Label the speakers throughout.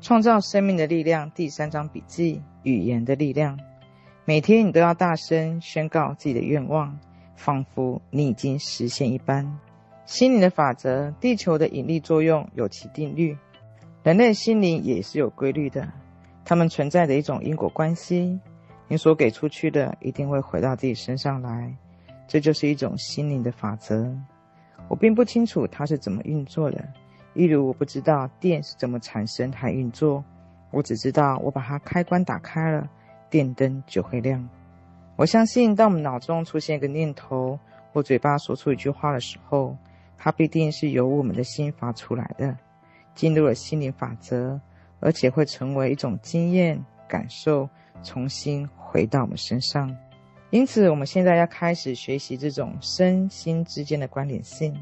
Speaker 1: 创造生命的力量第三章笔记：语言的力量。每天你都要大声宣告自己的愿望，仿佛你已经实现一般。心灵的法则，地球的引力作用有其定律，人类心灵也是有规律的，它们存在的一种因果关系。你所给出去的，一定会回到自己身上来，这就是一种心灵的法则。我并不清楚它是怎么运作的。例如，我不知道电是怎么产生还运作，我只知道我把它开关打开了，电灯就会亮。我相信，当我们脑中出现一个念头，或嘴巴说出一句话的时候，它必定是由我们的心发出来的，进入了心灵法则，而且会成为一种经验感受，重新回到我们身上。因此，我们现在要开始学习这种身心之间的关联性。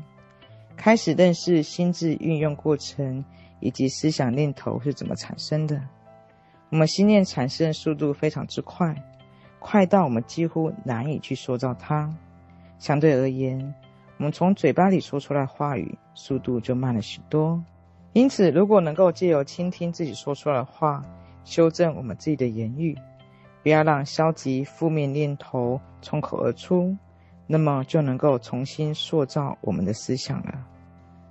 Speaker 1: 开始认识心智运用过程，以及思想念头是怎么产生的。我们心念产生的速度非常之快，快到我们几乎难以去塑造它。相对而言，我们从嘴巴里说出来话语速度就慢了许多。因此，如果能够借由倾听自己说出来的话，修正我们自己的言语，不要让消极负面念头冲口而出。那么就能够重新塑造我们的思想了，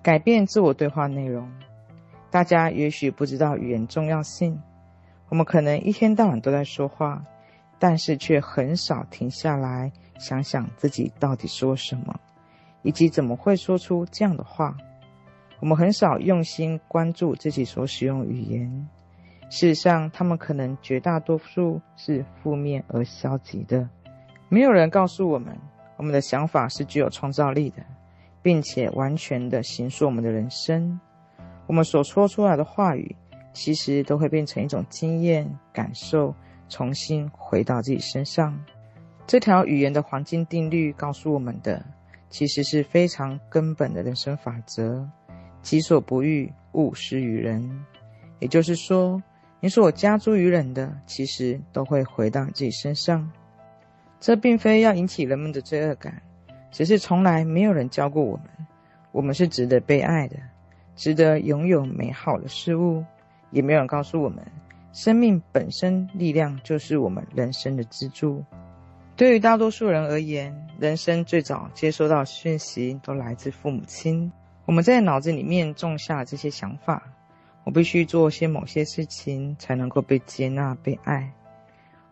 Speaker 1: 改变自我对话内容。大家也许不知道语言重要性，我们可能一天到晚都在说话，但是却很少停下来想想自己到底说什么，以及怎么会说出这样的话。我们很少用心关注自己所使用语言，事实上，他们可能绝大多数是负面而消极的。没有人告诉我们。我们的想法是具有创造力的，并且完全的形塑我们的人生。我们所说出来的话语，其实都会变成一种经验感受，重新回到自己身上。这条语言的黄金定律告诉我们的，其实是非常根本的人生法则：己所不欲，勿施于人。也就是说，你所加诸于人的，其实都会回到自己身上。这并非要引起人们的罪恶感，只是从来没有人教过我们，我们是值得被爱的，值得拥有美好的事物，也没有人告诉我们，生命本身力量就是我们人生的支柱。对于大多数人而言，人生最早接收到讯息都来自父母亲。我们在脑子里面种下这些想法：我必须做些某些事情，才能够被接纳、被爱。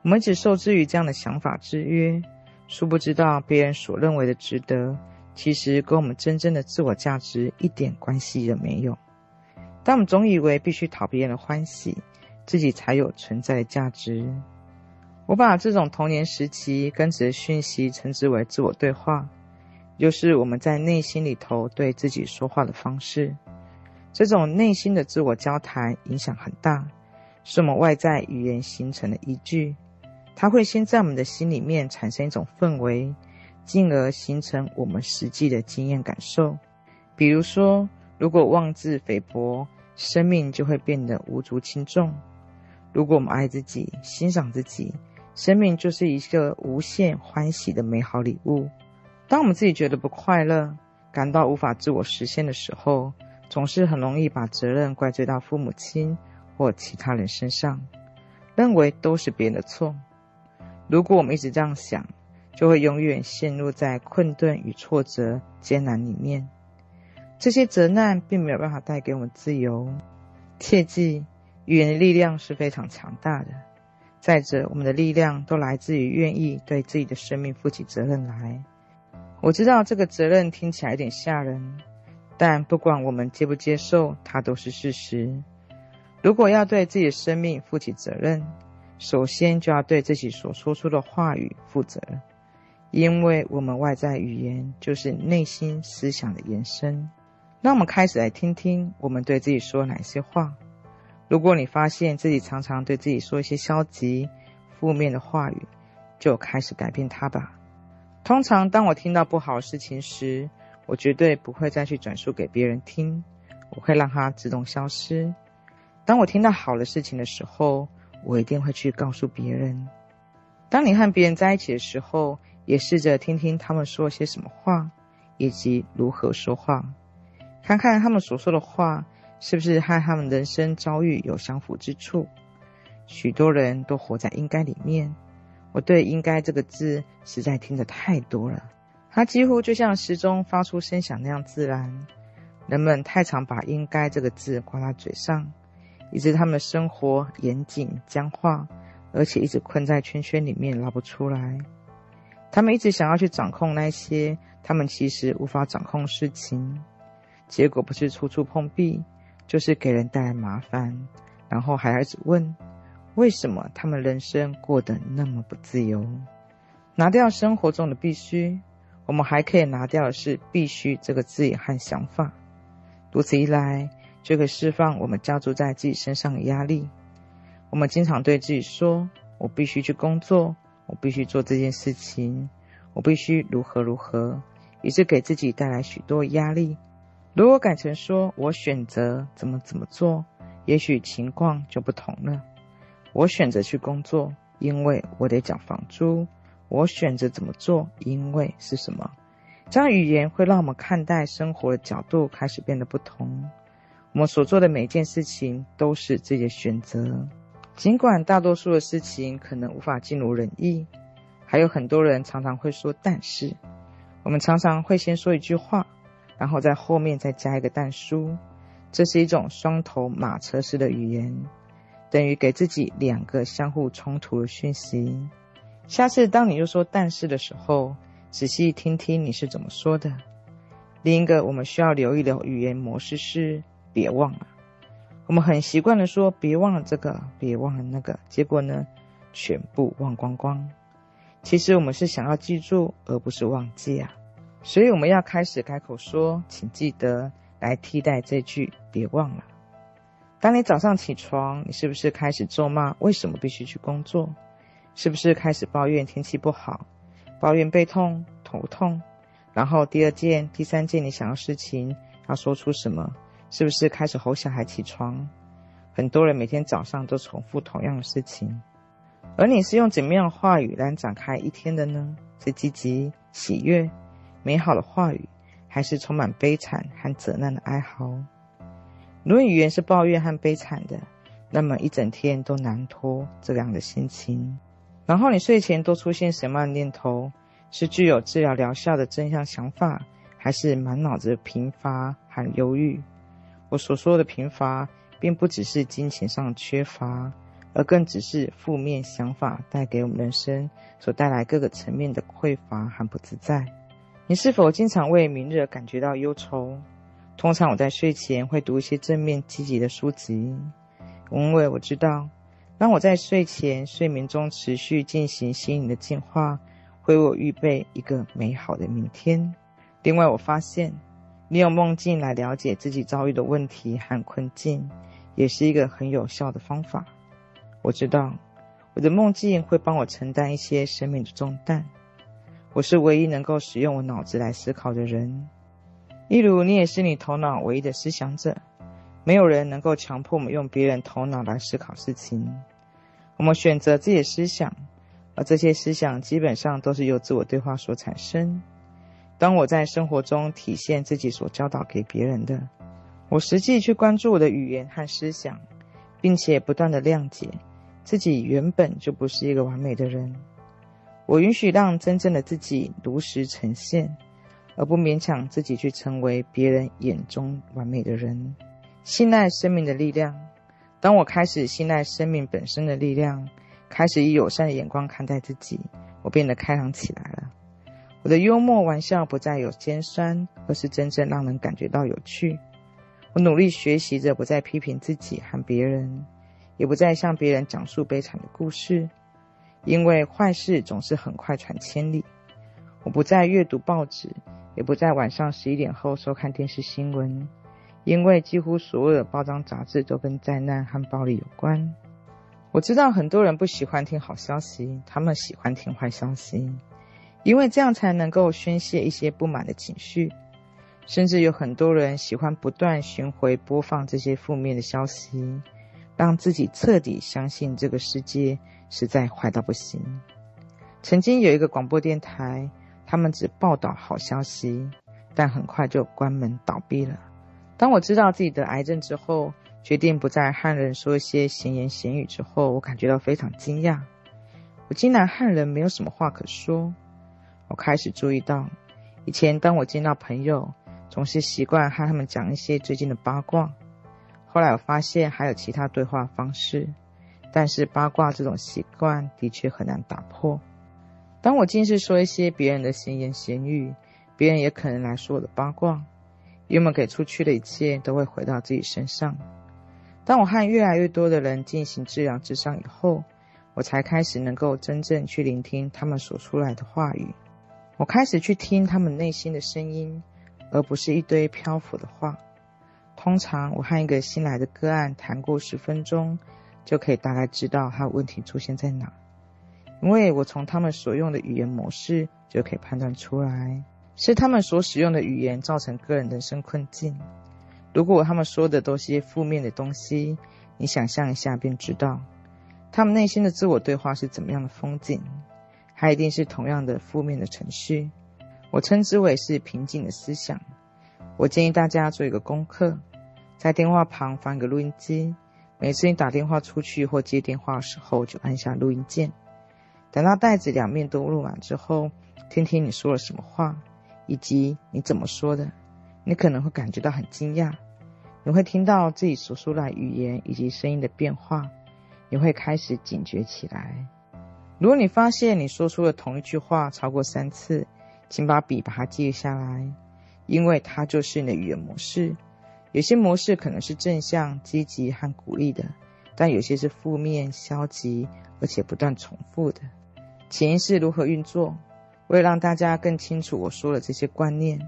Speaker 1: 我们只受制于这样的想法制约，殊不知道别人所认为的值得，其实跟我们真正的自我价值一点关系也没有。但我们总以为必须讨别人的欢喜，自己才有存在的价值。我把这种童年时期根植的讯息称之为自我对话，就是我们在内心里头对自己说话的方式。这种内心的自我交谈影响很大，是我们外在语言形成的依据。它会先在我们的心里面产生一种氛围，进而形成我们实际的经验感受。比如说，如果妄自菲薄，生命就会变得无足轻重；如果我们爱自己、欣赏自己，生命就是一个无限欢喜的美好礼物。当我们自己觉得不快乐，感到无法自我实现的时候，总是很容易把责任怪罪到父母亲或其他人身上，认为都是别人的错。如果我们一直这样想，就会永远陷入在困顿与挫折、艰难里面。这些责难并没有办法带给我们自由。切记，语言的力量是非常强大的。再者，我们的力量都来自于愿意对自己的生命负起责任来。我知道这个责任听起来有点吓人，但不管我们接不接受，它都是事实。如果要对自己的生命负起责任，首先就要对自己所说出的话语负责，因为我们外在语言就是内心思想的延伸。那我们开始来听听我们对自己说哪些话。如果你发现自己常常对自己说一些消极、负面的话语，就开始改变它吧。通常当我听到不好的事情时，我绝对不会再去转述给别人听，我会让它自动消失。当我听到好的事情的时候，我一定会去告诉别人。当你和别人在一起的时候，也试着听听他们说些什么话，以及如何说话，看看他们所说的话是不是和他们人生遭遇有相符之处？许多人都活在应该里面。我对“应该”这个字实在听得太多了，它几乎就像时钟发出声响那样自然。人们太常把“应该”这个字挂在嘴上，以致他们生活严谨僵化，而且一直困在圈圈里面拉不出来。他们一直想要去掌控那些他们其实无法掌控事情，结果不是处处碰壁，就是给人带来麻烦，然后还一直问。为什么他们人生过得那么不自由？拿掉生活中的必须，我们还可以拿掉的是“必须”这个字眼和想法。如此一来，就可以释放我们加诸在自己身上的压力。我们经常对自己说：“我必须去工作，我必须做这件事情，我必须如何如何”，于是给自己带来许多压力。如果改成说“我选择怎么怎么做”，也许情况就不同了。我选择去工作，因为我得缴房租。我选择怎么做，因为是什么？这样语言会让我们看待生活的角度开始变得不同。我们所做的每件事情都是自己的选择，尽管大多数的事情可能无法尽如人意，还有很多人常常会说“但是”。我们常常会先说一句话，然后在后面再加一个但书，这是一种双头马车式的语言。等于给自己两个相互冲突的讯息。下次当你又说“但是”的时候，仔细听听你是怎么说的。另一个我们需要留意的语言模式是“别忘了”。我们很习惯的说“别忘了这个，别忘了那个”，结果呢，全部忘光光。其实我们是想要记住，而不是忘记啊。所以我们要开始开口说“请记得”，来替代这句“别忘了”。当你早上起床，你是不是开始咒骂为什么必须去工作？是不是开始抱怨天气不好，抱怨背痛、头痛？然后第二件、第三件你想要事情要说出什么？是不是开始吼小孩起床？很多人每天早上都重复同样的事情，而你是用怎么样的话语来展开一天的呢？是积极、喜悦、美好的话语，还是充满悲惨和责难的哀嚎？如果语言是抱怨和悲惨的，那么一整天都难脱这样的心情。然后你睡前都出现什么样的念头？是具有治疗疗效的正向想法，还是满脑子贫乏和忧郁？我所说的贫乏，并不只是金钱上的缺乏，而更只是负面想法带给我们人生所带来各个层面的匮乏和不自在。你是否经常为明日感觉到忧愁？通常我在睡前会读一些正面积极的书籍，因为我知道，当我在睡前睡眠中持续进行心灵的净化，会为我预备一个美好的明天。另外，我发现利用梦境来了解自己遭遇的问题和困境，也是一个很有效的方法。我知道，我的梦境会帮我承担一些生命的重担。我是唯一能够使用我脑子来思考的人。例如，你也是你头脑唯一的思想者，没有人能够强迫我们用别人头脑来思考事情。我们选择自己的思想，而这些思想基本上都是由自我对话所产生。当我在生活中体现自己所教导给别人的，我实际去关注我的语言和思想，并且不断的谅解自己原本就不是一个完美的人。我允许让真正的自己如实呈现。而不勉强自己去成为别人眼中完美的人。信赖生命的力量。当我开始信赖生命本身的力量，开始以友善的眼光看待自己，我变得开朗起来了。我的幽默玩笑不再有尖酸，而是真正让人感觉到有趣。我努力学习着不再批评自己和别人，也不再向别人讲述悲惨的故事，因为坏事总是很快传千里。我不再阅读报纸。也不在晚上十一点后收看电视新闻，因为几乎所有的报章杂志都跟灾难和暴力有关。我知道很多人不喜欢听好消息，他们喜欢听坏消息，因为这样才能够宣泄一些不满的情绪。甚至有很多人喜欢不断巡回播放这些负面的消息，让自己彻底相信这个世界实在坏到不行。曾经有一个广播电台。他们只报道好消息，但很快就关门倒闭了。当我知道自己得癌症之后，决定不再和人说一些闲言闲语之后，我感觉到非常惊讶。我竟然和人没有什么话可说。我开始注意到，以前当我见到朋友，总是习惯和他们讲一些最近的八卦。后来我发现还有其他对话方式，但是八卦这种习惯的确很难打破。当我尽是说一些别人的闲言闲语，别人也可能来说我的八卦。原本给出去的一切都会回到自己身上。当我和越来越多的人进行治疗之上以后，我才开始能够真正去聆听他们说出来的话语。我开始去听他们内心的声音，而不是一堆漂浮的话。通常我和一个新来的个案谈过十分钟，就可以大概知道他问题出现在哪，因为我从他们所用的语言模式就可以判断出来，是他们所使用的语言造成个人人生困境。如果他们说的都是些负面的东西，你想象一下便知道，他们内心的自我对话是怎么样的风景，它一定是同样的负面的程序。我称之为是平静的思想。我建议大家做一个功课。在电话旁放一个录音机，每次你打电话出去或接电话的时候，就按下录音键。等到袋子两面都录完之后，听听你说了什么话，以及你怎么说的。你可能会感觉到很惊讶，你会听到自己所说来语言以及声音的变化，你会开始警觉起来。如果你发现你说出了同一句话超过三次，请把笔把它记下来，因为它就是你的语言模式。有些模式可能是正向、积极和鼓励的，但有些是负面、消极，而且不断重复的。潜意识如何运作？为了让大家更清楚我说的这些观念，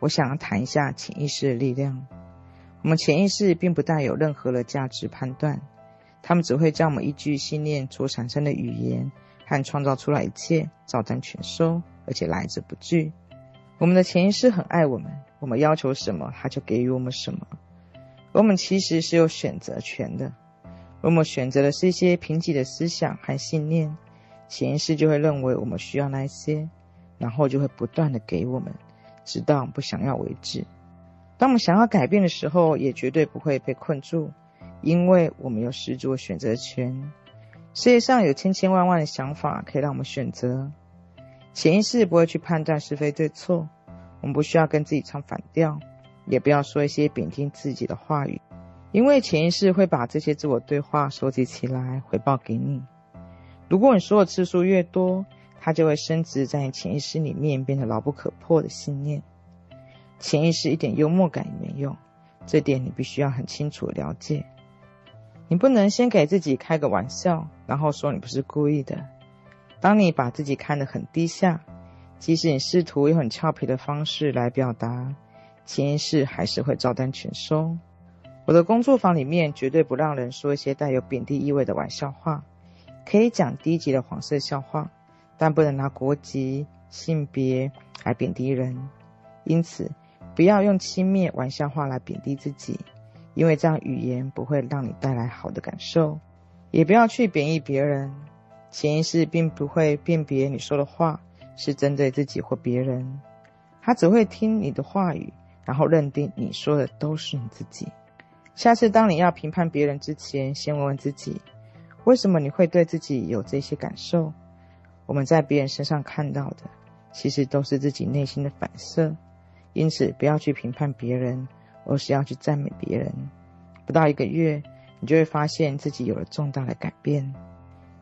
Speaker 1: 我想要谈一下潜意识的力量。我们潜意识并不带有任何的价值判断，他们只会将我们依据信念所产生的语言和创造出来一切照单全收，而且来者不拒。我们的潜意识很爱我们。我们要求什么，他就给予我们什么。我们其实是有选择权的。我们选择的是一些贫瘠的思想和信念，潜意识就会认为我们需要那些，然后就会不断的给我们，直到不想要为止。当我们想要改变的时候，也绝对不会被困住，因为我们有十足的选择权。世界上有千千万万的想法可以让我们选择，潜意识不会去判断是非对错。我们不需要跟自己唱反调，也不要说一些贬低自己的话语，因为潜意识会把这些自我对话收集起来回报给你。如果你说的次数越多，它就会升值在你潜意识里面，变得牢不可破的信念。潜意识一点幽默感也没有，这点你必须要很清楚了解。你不能先给自己开个玩笑，然后说你不是故意的。当你把自己看得很低下。即使你试图用很俏皮的方式来表达，潜意识还是会照单全收。我的工作坊里面绝对不让人说一些带有贬低意味的玩笑话，可以讲低级的黄色笑话，但不能拿国籍、性别来贬低人。因此，不要用轻蔑玩笑话来贬低自己，因为这样语言不会让你带来好的感受。也不要去贬义别人，潜意识并不会辨别你说的话。是针对自己或别人，他只会听你的话语，然后认定你说的都是你自己。下次当你要评判别人之前，先问问自己，为什么你会对自己有这些感受？我们在别人身上看到的，其实都是自己内心的反射。因此，不要去评判别人，而是要去赞美别人。不到一个月，你就会发现自己有了重大的改变。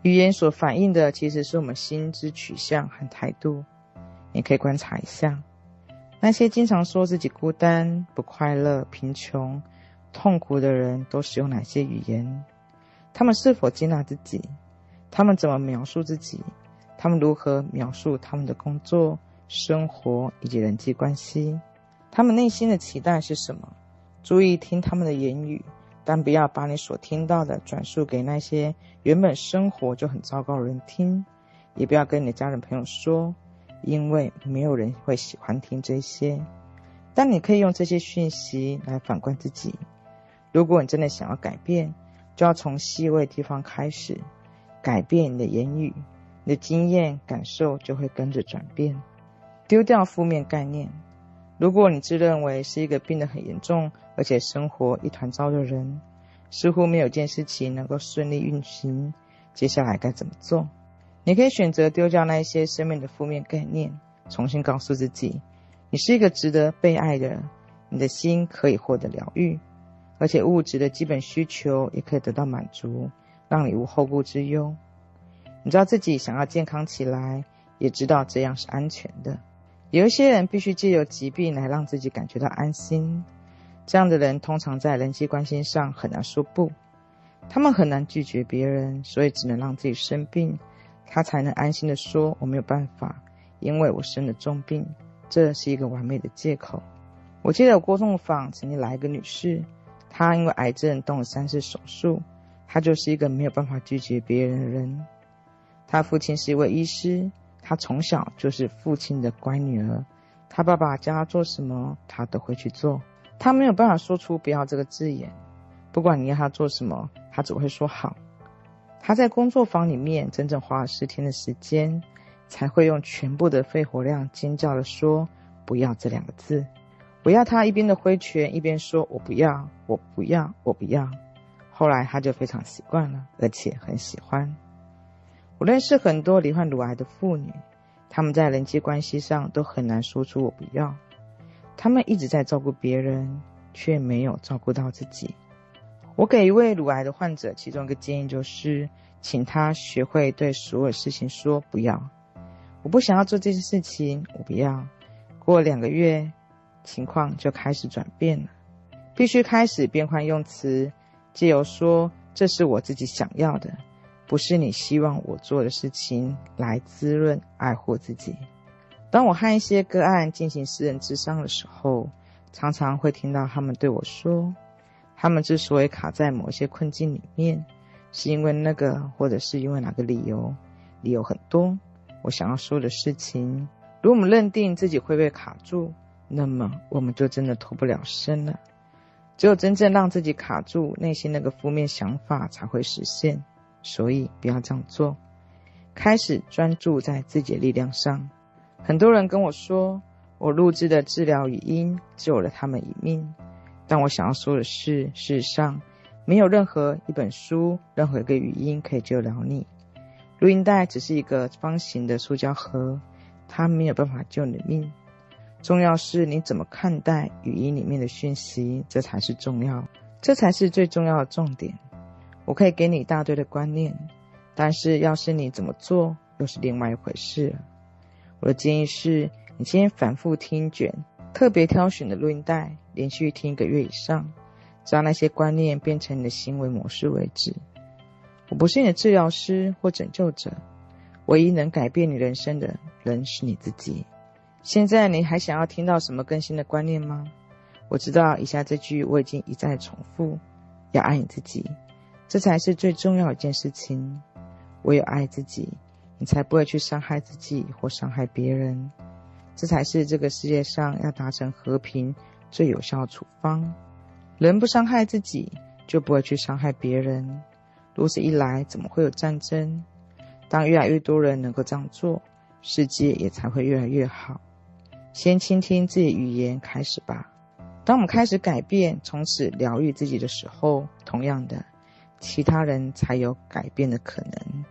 Speaker 1: 语言所反映的其实是我们心之取向和态度。你可以观察一下，那些经常说自己孤单、不快乐、贫穷、痛苦的人，都使用哪些语言？他们是否接纳自己？他们怎么描述自己？他们如何描述他们的工作、生活以及人际关系？他们内心的期待是什么？注意听他们的言语。但不要把你所听到的转述给那些原本生活就很糟糕的人听，也不要跟你的家人朋友说，因为没有人会喜欢听这些。但你可以用这些讯息来反观自己。如果你真的想要改变，就要从细微的地方开始，改变你的言语，你的经验感受就会跟着转变。丢掉负面概念。如果你自认为是一个病得很严重，而且生活一团糟的人，似乎没有件事情能够顺利运行，接下来该怎么做？你可以选择丢掉那一些生命的负面概念，重新告诉自己，你是一个值得被爱的人，你的心可以获得疗愈，而且物质的基本需求也可以得到满足，让你无后顾之忧。你知道自己想要健康起来，也知道这样是安全的。有一些人必须借由疾病来让自己感觉到安心，这样的人通常在人际关系上很难说不，他们很难拒绝别人，所以只能让自己生病，他才能安心的说我没有办法，因为我生了重病，这是一个完美的借口。我记得我过动房曾经来一个女士，她因为癌症动了三次手术，她就是一个没有办法拒绝别人的人。她父亲是一位医师。他从小就是父亲的乖女儿，他爸爸叫他做什么，他都会去做。他没有办法说出“不要”这个字眼，不管你要他做什么，他只会说好。他在工作坊里面整整花了十天的时间，才会用全部的肺活量尖叫地说“不要”这两个字。我要他一边的挥拳，一边说“我不要，我不要，我不要”。后来他就非常习惯了，而且很喜欢。我认识很多罹患乳癌的妇女，她们在人际关系上都很难说出“我不要”。她们一直在照顾别人，却没有照顾到自己。我给一位乳癌的患者其中一个建议就是，请他学会对所有事情说“不要”。我不想要做这件事情，我不要。过两个月，情况就开始转变了，必须开始变换用词，借由说“这是我自己想要的”。不是你希望我做的事情来滋润爱护自己。当我和一些个案进行私人智商的时候，常常会听到他们对我说，他们之所以卡在某一些困境里面，是因为那个，或者是因为哪个理由，理由很多。我想要说的事情，如果我们认定自己会被卡住，那么我们就真的脱不了身了。只有真正让自己卡住，内心那个负面想法才会实现。所以不要这样做，开始专注在自己的力量上。很多人跟我说，我录制的治疗语音救了他们一命。但我想要说的是，事实上，没有任何一本书、任何一个语音可以救了你。录音带只是一个方形的塑胶盒，它没有办法救你的命。重要是你怎么看待语音里面的讯息，这才是重要，这才是最重要的重点。我可以给你一大堆的观念，但是要是你怎么做，又是另外一回事。我的建议是，你先反复听卷，特别挑选的录音带，连续听一个月以上，直到那些观念变成你的行为模式为止。我不是你的治疗师或拯救者，唯一能改变你人生的人是你自己。现在你还想要听到什么更新的观念吗？我知道以下这句我已经一再重复：要爱你自己。这才是最重要一件事情。唯有爱自己，你才不会去伤害自己或伤害别人。这才是这个世界上要达成和平最有效的处方。人不伤害自己，就不会去伤害别人。如此一来，怎么会有战争？当越来越多人能够这样做，世界也才会越来越好。先倾听自己语言开始吧。当我们开始改变，从此疗愈自己的时候，同样的。其他人才有改变的可能。